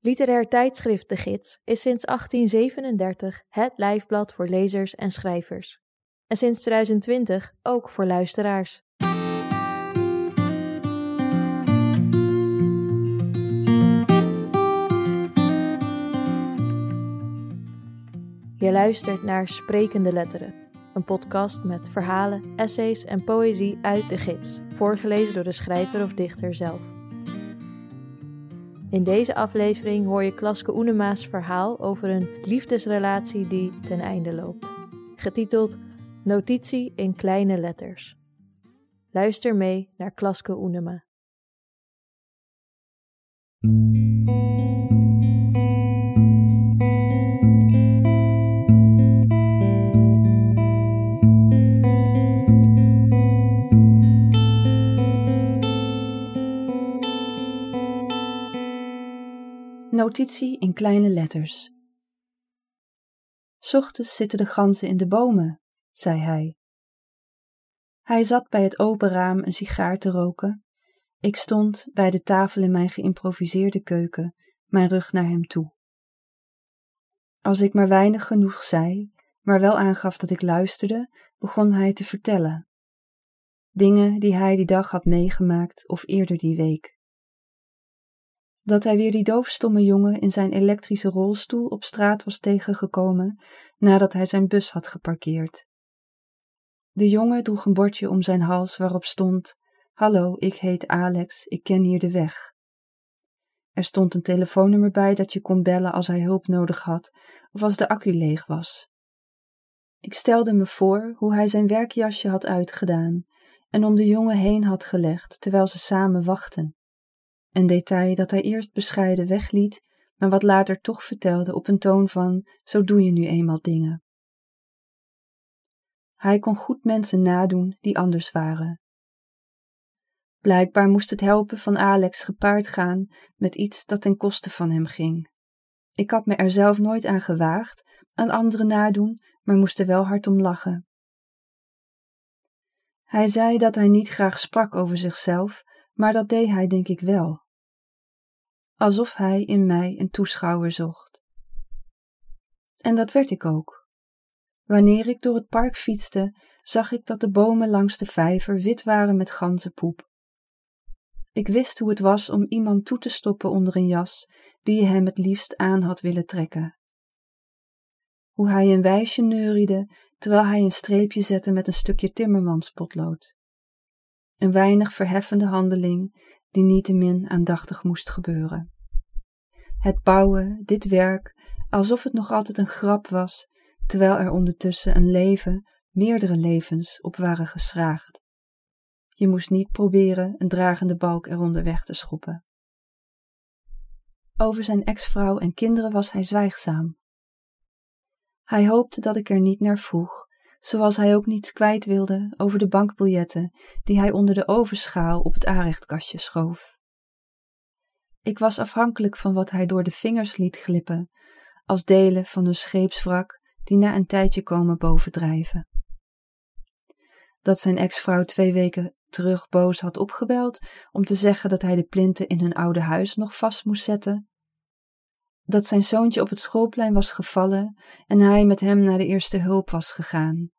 Literair tijdschrift De Gids is sinds 1837 het lijfblad voor lezers en schrijvers. En sinds 2020 ook voor luisteraars. Je luistert naar Sprekende Letteren, een podcast met verhalen, essays en poëzie uit de gids, voorgelezen door de schrijver of dichter zelf. In deze aflevering hoor je Klaske Oenema's verhaal over een liefdesrelatie die ten einde loopt, getiteld Notitie in kleine letters. Luister mee naar Klaske Oenema. Notitie in kleine letters. Ochtends zitten de ganzen in de bomen, zei hij. Hij zat bij het open raam een sigaar te roken. Ik stond bij de tafel in mijn geïmproviseerde keuken, mijn rug naar hem toe. Als ik maar weinig genoeg zei, maar wel aangaf dat ik luisterde, begon hij te vertellen. Dingen die hij die dag had meegemaakt of eerder die week dat hij weer die doofstomme jongen in zijn elektrische rolstoel op straat was tegengekomen nadat hij zijn bus had geparkeerd. De jongen droeg een bordje om zijn hals waarop stond: Hallo, ik heet Alex, ik ken hier de weg. Er stond een telefoonnummer bij dat je kon bellen als hij hulp nodig had of als de accu leeg was. Ik stelde me voor hoe hij zijn werkjasje had uitgedaan en om de jongen heen had gelegd terwijl ze samen wachten. Een detail dat hij eerst bescheiden wegliet, maar wat later toch vertelde op een toon van: zo doe je nu eenmaal dingen. Hij kon goed mensen nadoen die anders waren. Blijkbaar moest het helpen van Alex gepaard gaan met iets dat ten koste van hem ging. Ik had me er zelf nooit aan gewaagd, aan anderen nadoen, maar moest er wel hard om lachen. Hij zei dat hij niet graag sprak over zichzelf, maar dat deed hij denk ik wel. Alsof hij in mij een toeschouwer zocht. En dat werd ik ook. Wanneer ik door het park fietste, zag ik dat de bomen langs de vijver wit waren met ganzenpoep. Ik wist hoe het was om iemand toe te stoppen onder een jas die je hem het liefst aan had willen trekken. Hoe hij een wijsje neuriede terwijl hij een streepje zette met een stukje timmermanspotlood een weinig verheffende handeling die niettemin aandachtig moest gebeuren. Het bouwen, dit werk, alsof het nog altijd een grap was, terwijl er ondertussen een leven, meerdere levens op waren geschraagd. Je moest niet proberen een dragende balk eronder weg te schoppen. Over zijn ex-vrouw en kinderen was hij zwijgzaam. Hij hoopte dat ik er niet naar vroeg, zoals hij ook niets kwijt wilde over de bankbiljetten die hij onder de ovenschaal op het aanrechtkastje schoof. Ik was afhankelijk van wat hij door de vingers liet glippen, als delen van een scheepswrak die na een tijdje komen bovendrijven. Dat zijn ex-vrouw twee weken terug boos had opgebeld om te zeggen dat hij de plinten in hun oude huis nog vast moest zetten. Dat zijn zoontje op het schoolplein was gevallen en hij met hem naar de eerste hulp was gegaan.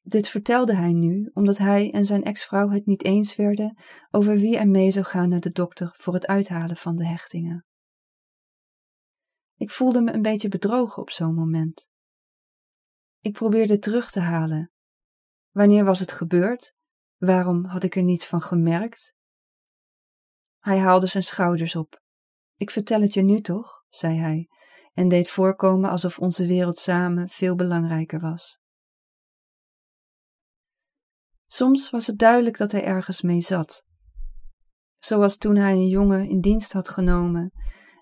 Dit vertelde hij nu omdat hij en zijn ex-vrouw het niet eens werden over wie er mee zou gaan naar de dokter voor het uithalen van de hechtingen. Ik voelde me een beetje bedrogen op zo'n moment. Ik probeerde terug te halen. Wanneer was het gebeurd? Waarom had ik er niets van gemerkt? Hij haalde zijn schouders op. Ik vertel het je nu toch, zei hij, en deed voorkomen alsof onze wereld samen veel belangrijker was. Soms was het duidelijk dat hij ergens mee zat. Zoals toen hij een jongen in dienst had genomen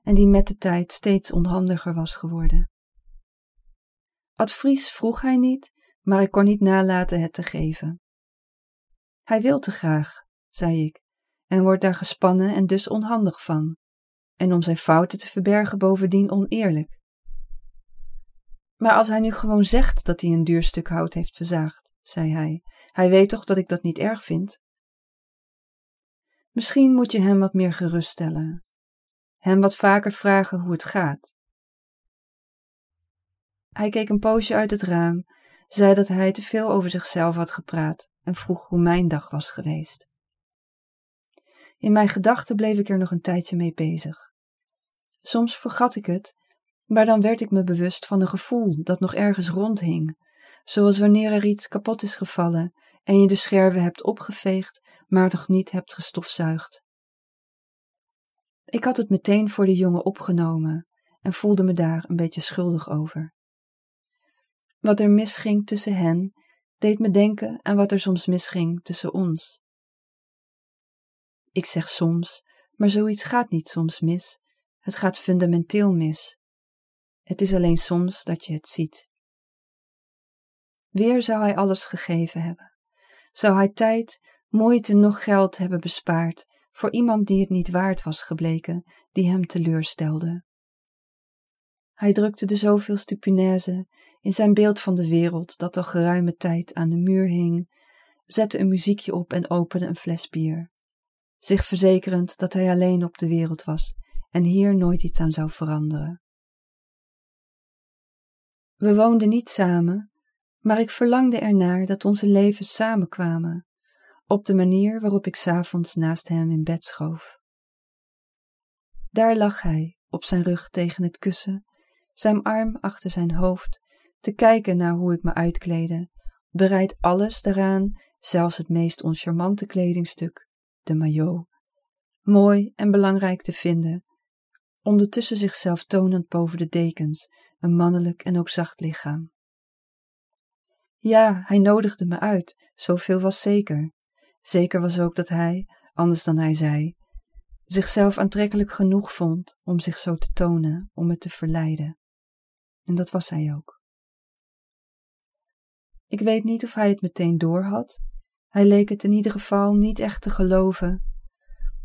en die met de tijd steeds onhandiger was geworden. Advies vroeg hij niet, maar ik kon niet nalaten het te geven. Hij wil te graag, zei ik, en wordt daar gespannen en dus onhandig van, en om zijn fouten te verbergen bovendien oneerlijk. Maar als hij nu gewoon zegt dat hij een duur stuk hout heeft verzaagd, zei hij, hij weet toch dat ik dat niet erg vind? Misschien moet je hem wat meer geruststellen. hem wat vaker vragen hoe het gaat. Hij keek een poosje uit het raam, zei dat hij te veel over zichzelf had gepraat en vroeg hoe mijn dag was geweest. In mijn gedachten bleef ik er nog een tijdje mee bezig. Soms vergat ik het, maar dan werd ik me bewust van een gevoel dat nog ergens rondhing, zoals wanneer er iets kapot is gevallen en je de scherven hebt opgeveegd, maar nog niet hebt gestofzuigd. Ik had het meteen voor de jongen opgenomen en voelde me daar een beetje schuldig over. Wat er misging tussen hen, deed me denken aan wat er soms misging tussen ons. Ik zeg soms, maar zoiets gaat niet soms mis. Het gaat fundamenteel mis. Het is alleen soms dat je het ziet. Weer zou hij alles gegeven hebben. Zou hij tijd, moeite, nog geld hebben bespaard voor iemand die het niet waard was gebleken, die hem teleurstelde. Hij drukte de zoveelste punaise in zijn beeld van de wereld dat al geruime tijd aan de muur hing, zette een muziekje op en opende een fles bier, zich verzekerend dat hij alleen op de wereld was en hier nooit iets aan zou veranderen. We woonden niet samen, maar ik verlangde ernaar dat onze levens samenkwamen, op de manier waarop ik s'avonds naast hem in bed schoof. Daar lag hij, op zijn rug tegen het kussen, zijn arm achter zijn hoofd, te kijken naar hoe ik me uitkleedde, bereid alles daaraan, zelfs het meest oncharmante kledingstuk, de maillot, mooi en belangrijk te vinden, ondertussen zichzelf tonend boven de dekens, een mannelijk en ook zacht lichaam. Ja, hij nodigde me uit, zoveel was zeker. Zeker was ook dat hij, anders dan hij zei, zichzelf aantrekkelijk genoeg vond om zich zo te tonen, om me te verleiden. En dat was hij ook. Ik weet niet of hij het meteen doorhad. Hij leek het in ieder geval niet echt te geloven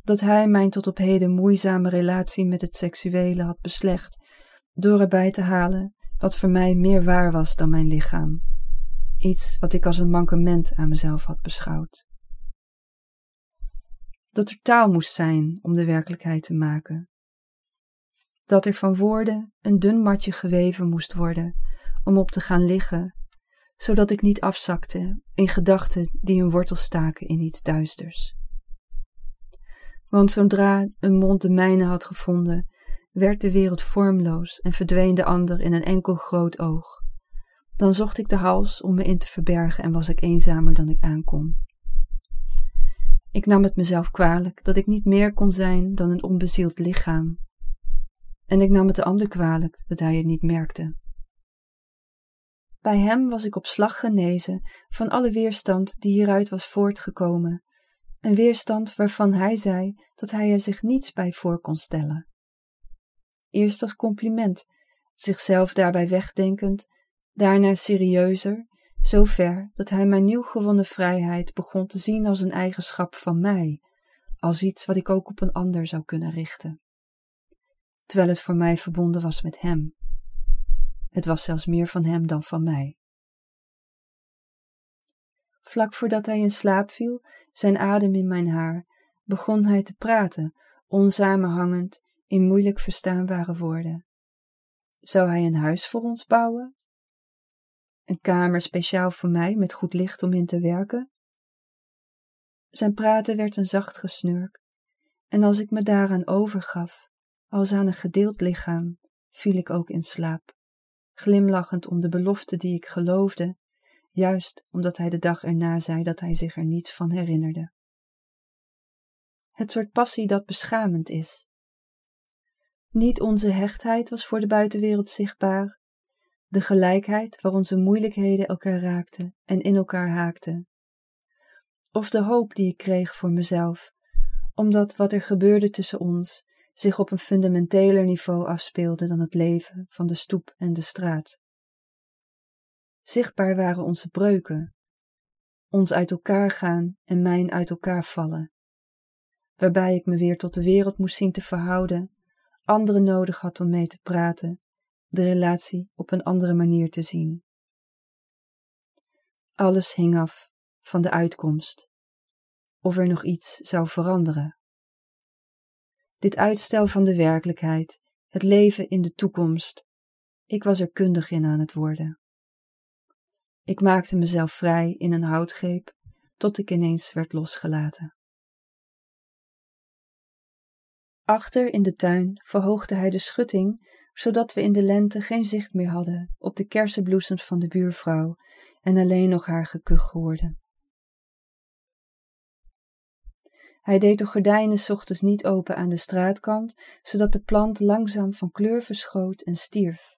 dat hij mijn tot op heden moeizame relatie met het seksuele had beslecht door erbij te halen wat voor mij meer waar was dan mijn lichaam. Iets wat ik als een mankement aan mezelf had beschouwd. Dat er taal moest zijn om de werkelijkheid te maken. Dat er van woorden een dun matje geweven moest worden om op te gaan liggen, zodat ik niet afzakte in gedachten die hun wortel staken in iets duisters. Want zodra een mond de mijne had gevonden, werd de wereld vormloos en verdween de ander in een enkel groot oog. Dan zocht ik de hals om me in te verbergen en was ik eenzamer dan ik aankon. Ik nam het mezelf kwalijk dat ik niet meer kon zijn dan een onbezield lichaam. En ik nam het de ander kwalijk dat hij het niet merkte. Bij hem was ik op slag genezen van alle weerstand die hieruit was voortgekomen, een weerstand waarvan hij zei dat hij er zich niets bij voor kon stellen. Eerst als compliment, zichzelf daarbij wegdenkend, daarna serieuzer, zo ver dat hij mijn nieuw gewonnen vrijheid begon te zien als een eigenschap van mij, als iets wat ik ook op een ander zou kunnen richten. Terwijl het voor mij verbonden was met hem. Het was zelfs meer van hem dan van mij. Vlak voordat hij in slaap viel, zijn adem in mijn haar, begon hij te praten, onsamenhangend, in moeilijk verstaanbare woorden. Zou hij een huis voor ons bouwen? Een kamer speciaal voor mij met goed licht om in te werken? Zijn praten werd een zacht gesnurk, en als ik me daaraan overgaf, als aan een gedeeld lichaam, viel ik ook in slaap, glimlachend om de belofte die ik geloofde, juist omdat hij de dag erna zei dat hij zich er niets van herinnerde. Het soort passie dat beschamend is, niet onze hechtheid was voor de buitenwereld zichtbaar, de gelijkheid waar onze moeilijkheden elkaar raakten en in elkaar haakten. Of de hoop die ik kreeg voor mezelf, omdat wat er gebeurde tussen ons zich op een fundamenteler niveau afspeelde dan het leven van de stoep en de straat. Zichtbaar waren onze breuken, ons uit elkaar gaan en mijn uit elkaar vallen, waarbij ik me weer tot de wereld moest zien te verhouden anderen nodig had om mee te praten, de relatie op een andere manier te zien. Alles hing af van de uitkomst, of er nog iets zou veranderen. Dit uitstel van de werkelijkheid, het leven in de toekomst. Ik was er kundig in aan het worden. Ik maakte mezelf vrij in een houtgreep, tot ik ineens werd losgelaten. Achter in de tuin verhoogde hij de schutting, zodat we in de lente geen zicht meer hadden op de kersenbloesems van de buurvrouw en alleen nog haar gekuch hoorden. Hij deed de gordijnen ochtends niet open aan de straatkant, zodat de plant langzaam van kleur verschoot en stierf.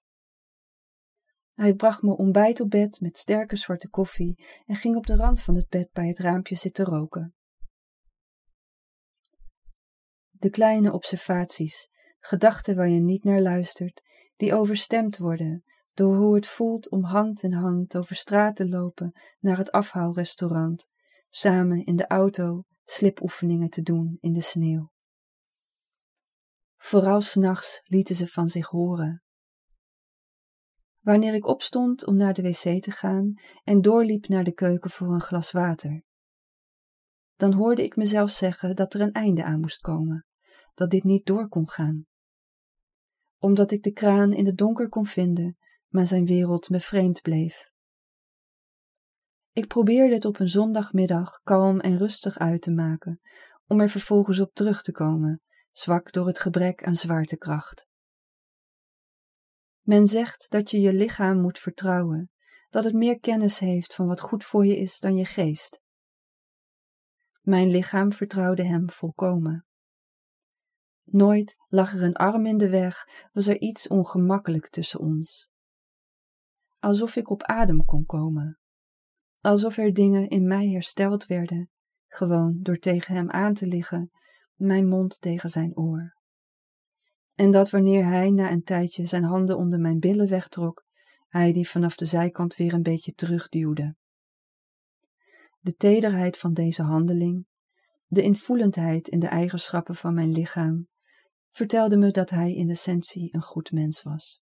Hij bracht me ontbijt op bed met sterke zwarte koffie en ging op de rand van het bed bij het raampje zitten roken. De kleine observaties, gedachten waar je niet naar luistert, die overstemd worden door hoe het voelt om hand in hand over straat te lopen naar het afhaalrestaurant, samen in de auto slipoefeningen te doen in de sneeuw. Vooral s'nachts lieten ze van zich horen. Wanneer ik opstond om naar de wc te gaan en doorliep naar de keuken voor een glas water, dan hoorde ik mezelf zeggen dat er een einde aan moest komen, dat dit niet door kon gaan. Omdat ik de kraan in het donker kon vinden, maar zijn wereld me vreemd bleef. Ik probeerde het op een zondagmiddag kalm en rustig uit te maken, om er vervolgens op terug te komen, zwak door het gebrek aan zwaartekracht. Men zegt dat je je lichaam moet vertrouwen, dat het meer kennis heeft van wat goed voor je is dan je geest. Mijn lichaam vertrouwde hem volkomen. Nooit lag er een arm in de weg, was er iets ongemakkelijk tussen ons. Alsof ik op adem kon komen, alsof er dingen in mij hersteld werden, gewoon door tegen hem aan te liggen, mijn mond tegen zijn oor. En dat wanneer hij na een tijdje zijn handen onder mijn billen wegtrok, hij die vanaf de zijkant weer een beetje terugduwde. De tederheid van deze handeling, de invoelendheid in de eigenschappen van mijn lichaam, vertelde me dat hij in essentie een goed mens was.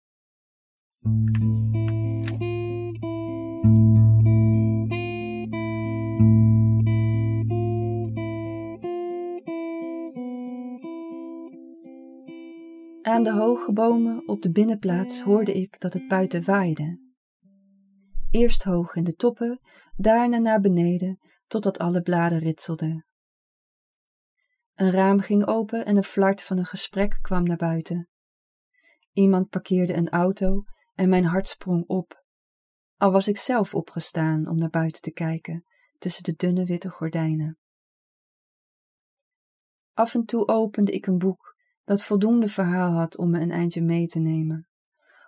Aan de hoge bomen op de binnenplaats hoorde ik dat het buiten waaide. Eerst hoog in de toppen, daarna naar beneden, totdat alle bladen ritselden. Een raam ging open en een flart van een gesprek kwam naar buiten. Iemand parkeerde een auto en mijn hart sprong op. Al was ik zelf opgestaan om naar buiten te kijken, tussen de dunne witte gordijnen. Af en toe opende ik een boek dat voldoende verhaal had om me een eindje mee te nemen,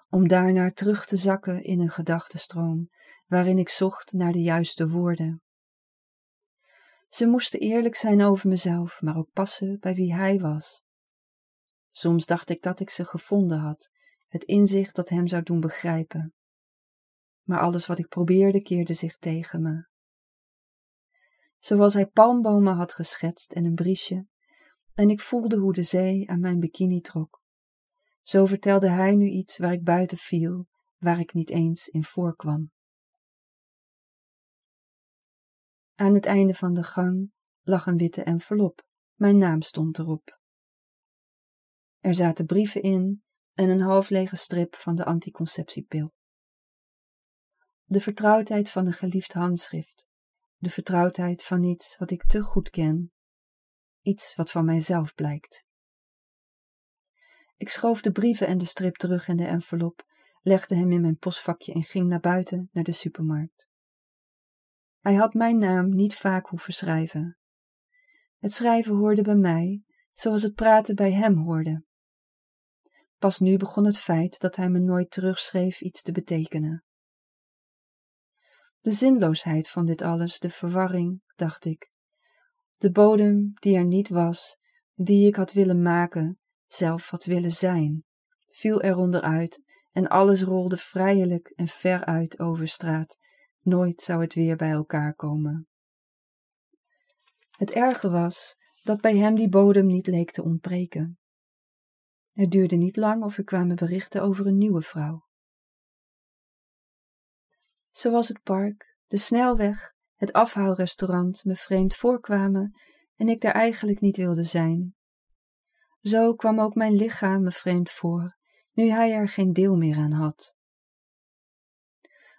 om daarna terug te zakken in een gedachtenstroom waarin ik zocht naar de juiste woorden. Ze moesten eerlijk zijn over mezelf, maar ook passen bij wie hij was. Soms dacht ik dat ik ze gevonden had, het inzicht dat hem zou doen begrijpen. Maar alles wat ik probeerde keerde zich tegen me. Zoals hij palmbomen had geschetst en een briesje, en ik voelde hoe de zee aan mijn bikini trok. Zo vertelde hij nu iets waar ik buiten viel, waar ik niet eens in voorkwam. Aan het einde van de gang lag een witte envelop. Mijn naam stond erop. Er zaten brieven in en een half lege strip van de anticonceptiepil. De vertrouwdheid van een geliefd handschrift, de vertrouwdheid van iets wat ik te goed ken iets wat van mijzelf blijkt. Ik schoof de brieven en de strip terug in de envelop, legde hem in mijn postvakje en ging naar buiten naar de supermarkt. Hij had mijn naam niet vaak hoeven schrijven. Het schrijven hoorde bij mij, zoals het praten bij hem hoorde. Pas nu begon het feit dat hij me nooit terugschreef iets te betekenen. De zinloosheid van dit alles, de verwarring, dacht ik, de bodem die er niet was, die ik had willen maken, zelf had willen zijn, viel eronder uit en alles rolde vrijelijk en ver uit over straat. Nooit zou het weer bij elkaar komen. Het erge was dat bij hem die bodem niet leek te ontbreken. Het duurde niet lang of er kwamen berichten over een nieuwe vrouw. Zoals het park, de snelweg het afhaalrestaurant me vreemd voorkwamen en ik daar eigenlijk niet wilde zijn. Zo kwam ook mijn lichaam me vreemd voor, nu hij er geen deel meer aan had.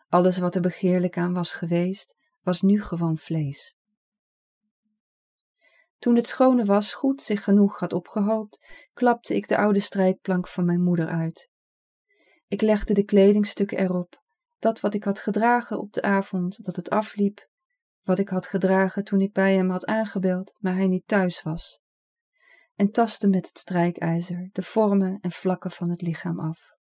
Alles wat er begeerlijk aan was geweest, was nu gewoon vlees. Toen het schone wasgoed zich genoeg had opgehoopt, klapte ik de oude strijkplank van mijn moeder uit. Ik legde de kledingstukken erop, dat wat ik had gedragen op de avond dat het afliep, wat ik had gedragen toen ik bij hem had aangebeld, maar hij niet thuis was, en tastte met het strijkijzer de vormen en vlakken van het lichaam af.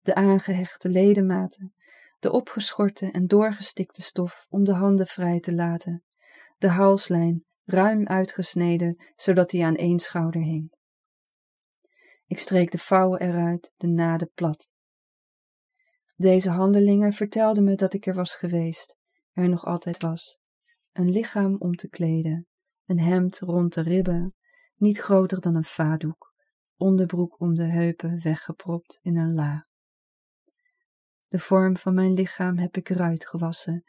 De aangehechte ledematen, de opgeschorte en doorgestikte stof om de handen vrij te laten, de halslijn ruim uitgesneden, zodat hij aan één schouder hing. Ik streek de vouwen eruit, de naden plat. Deze handelingen vertelden me dat ik er was geweest, er nog altijd was. Een lichaam om te kleden, een hemd rond de ribben, niet groter dan een vadoek, onderbroek om de heupen weggepropt in een la. De vorm van mijn lichaam heb ik eruit gewassen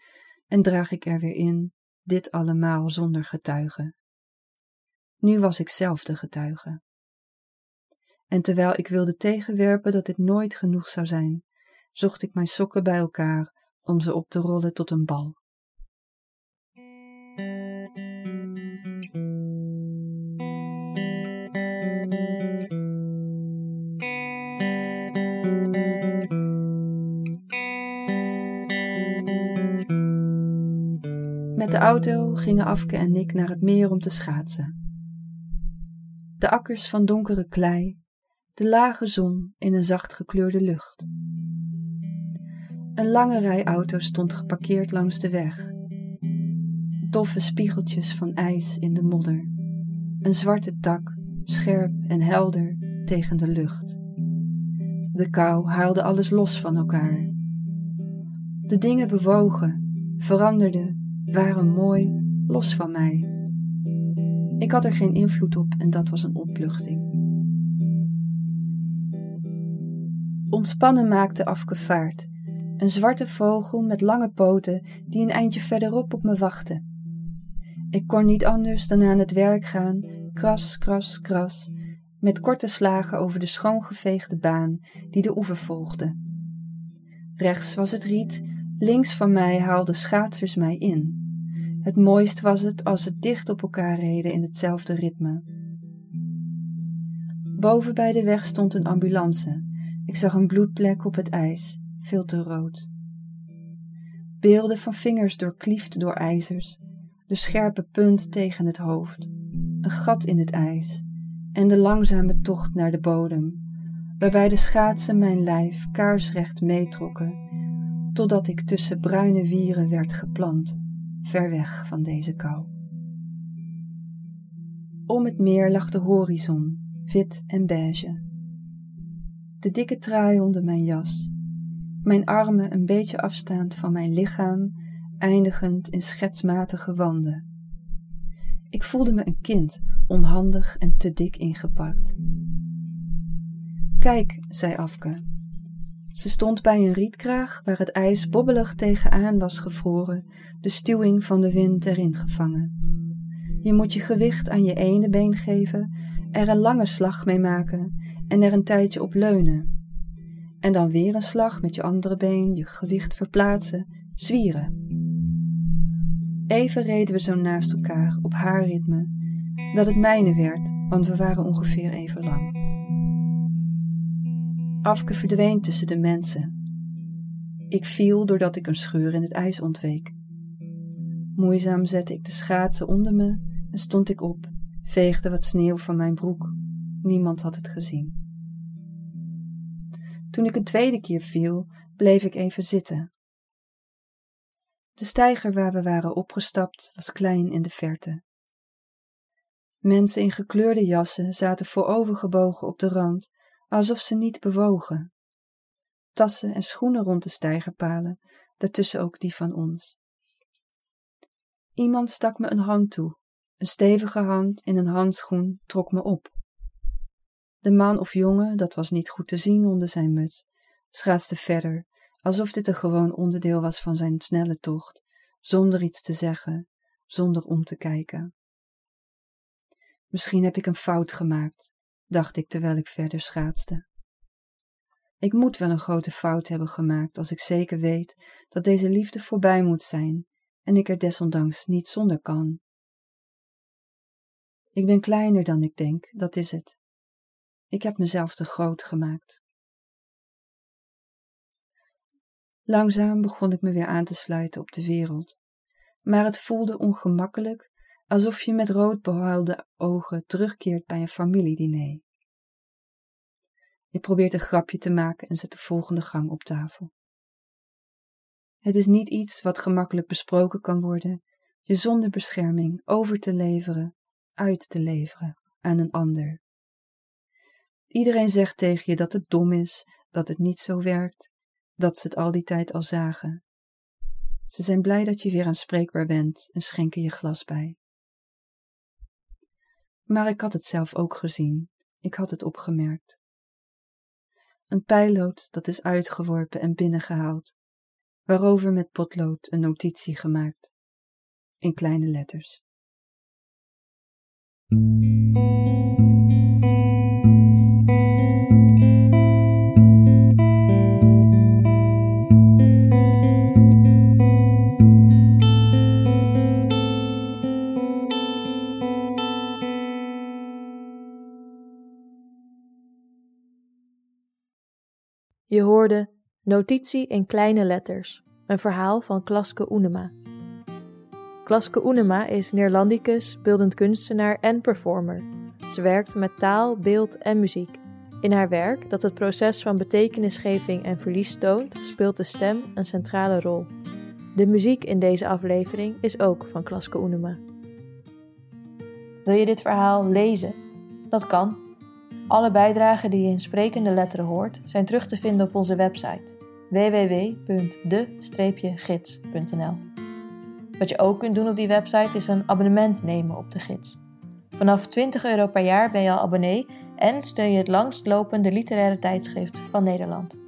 en draag ik er weer in, dit allemaal zonder getuige. Nu was ik zelf de getuige. En terwijl ik wilde tegenwerpen dat dit nooit genoeg zou zijn, zocht ik mijn sokken bij elkaar om ze op te rollen tot een bal. Met de auto gingen Afke en ik naar het meer om te schaatsen. De akkers van donkere klei, de lage zon in een zacht gekleurde lucht. Een lange rij auto's stond geparkeerd langs de weg. Doffe spiegeltjes van ijs in de modder. Een zwarte tak, scherp en helder tegen de lucht. De kou haalde alles los van elkaar. De dingen bewogen, veranderden waren mooi, los van mij. Ik had er geen invloed op en dat was een opluchting. Ontspannen maakte afgevaard, een zwarte vogel met lange poten die een eindje verderop op me wachtte. Ik kon niet anders dan aan het werk gaan, kras, kras, kras, met korte slagen over de schoongeveegde baan die de oever volgde. Rechts was het riet, links van mij haalden schaatsers mij in. Het mooist was het als ze dicht op elkaar reden in hetzelfde ritme. Boven bij de weg stond een ambulance. Ik zag een bloedplek op het ijs, veel te rood. Beelden van vingers doorkliefd door ijzers, de scherpe punt tegen het hoofd, een gat in het ijs en de langzame tocht naar de bodem, waarbij de schaatsen mijn lijf kaarsrecht meetrokken, totdat ik tussen bruine wieren werd geplant ver weg van deze kou. Om het meer lag de horizon, wit en beige. De dikke trui onder mijn jas, mijn armen een beetje afstaand van mijn lichaam, eindigend in schetsmatige wanden. Ik voelde me een kind, onhandig en te dik ingepakt. Kijk, zei Afke, ze stond bij een rietkraag waar het ijs bobbelig tegenaan was gevroren, de stuwing van de wind erin gevangen. Je moet je gewicht aan je ene been geven, er een lange slag mee maken en er een tijdje op leunen. En dan weer een slag met je andere been, je gewicht verplaatsen, zwieren. Even reden we zo naast elkaar op haar ritme, dat het mijne werd, want we waren ongeveer even lang. Afke verdween tussen de mensen. Ik viel doordat ik een scheur in het ijs ontweek. Moeizaam zette ik de schaatsen onder me en stond ik op, veegde wat sneeuw van mijn broek. Niemand had het gezien. Toen ik een tweede keer viel, bleef ik even zitten. De steiger waar we waren opgestapt was klein in de verte. Mensen in gekleurde jassen zaten voorovergebogen op de rand alsof ze niet bewogen. Tassen en schoenen rond de steigerpalen, daartussen ook die van ons. Iemand stak me een hand toe. Een stevige hand in een handschoen trok me op. De man of jongen, dat was niet goed te zien onder zijn muts, schaatste verder, alsof dit een gewoon onderdeel was van zijn snelle tocht, zonder iets te zeggen, zonder om te kijken. Misschien heb ik een fout gemaakt, dacht ik terwijl ik verder schaatste. Ik moet wel een grote fout hebben gemaakt als ik zeker weet dat deze liefde voorbij moet zijn en ik er desondanks niet zonder kan. Ik ben kleiner dan ik denk, dat is het. Ik heb mezelf te groot gemaakt. Langzaam begon ik me weer aan te sluiten op de wereld, maar het voelde ongemakkelijk, alsof je met rood behuilde ogen terugkeert bij een familiediner. Je probeert een grapje te maken en zet de volgende gang op tafel. Het is niet iets wat gemakkelijk besproken kan worden, je zonder bescherming over te leveren, uit te leveren aan een ander. Iedereen zegt tegen je dat het dom is, dat het niet zo werkt, dat ze het al die tijd al zagen. Ze zijn blij dat je weer aanspreekbaar bent en schenken je glas bij. Maar ik had het zelf ook gezien, ik had het opgemerkt. Een pijlood dat is uitgeworpen en binnengehaald, waarover met potlood een notitie gemaakt, in kleine letters. Je hoorde Notitie in kleine letters, een verhaal van Klaske Oenema. Klaske Oenema is Neerlandicus, beeldend kunstenaar en performer. Ze werkt met taal, beeld en muziek. In haar werk, dat het proces van betekenisgeving en verlies toont, speelt de stem een centrale rol. De muziek in deze aflevering is ook van Klaske Oenema. Wil je dit verhaal lezen? Dat kan. Alle bijdragen die je in sprekende letteren hoort zijn terug te vinden op onze website www.de-gids.nl. Wat je ook kunt doen op die website is een abonnement nemen op de gids. Vanaf 20 euro per jaar ben je al abonnee en steun je het langstlopende literaire tijdschrift van Nederland.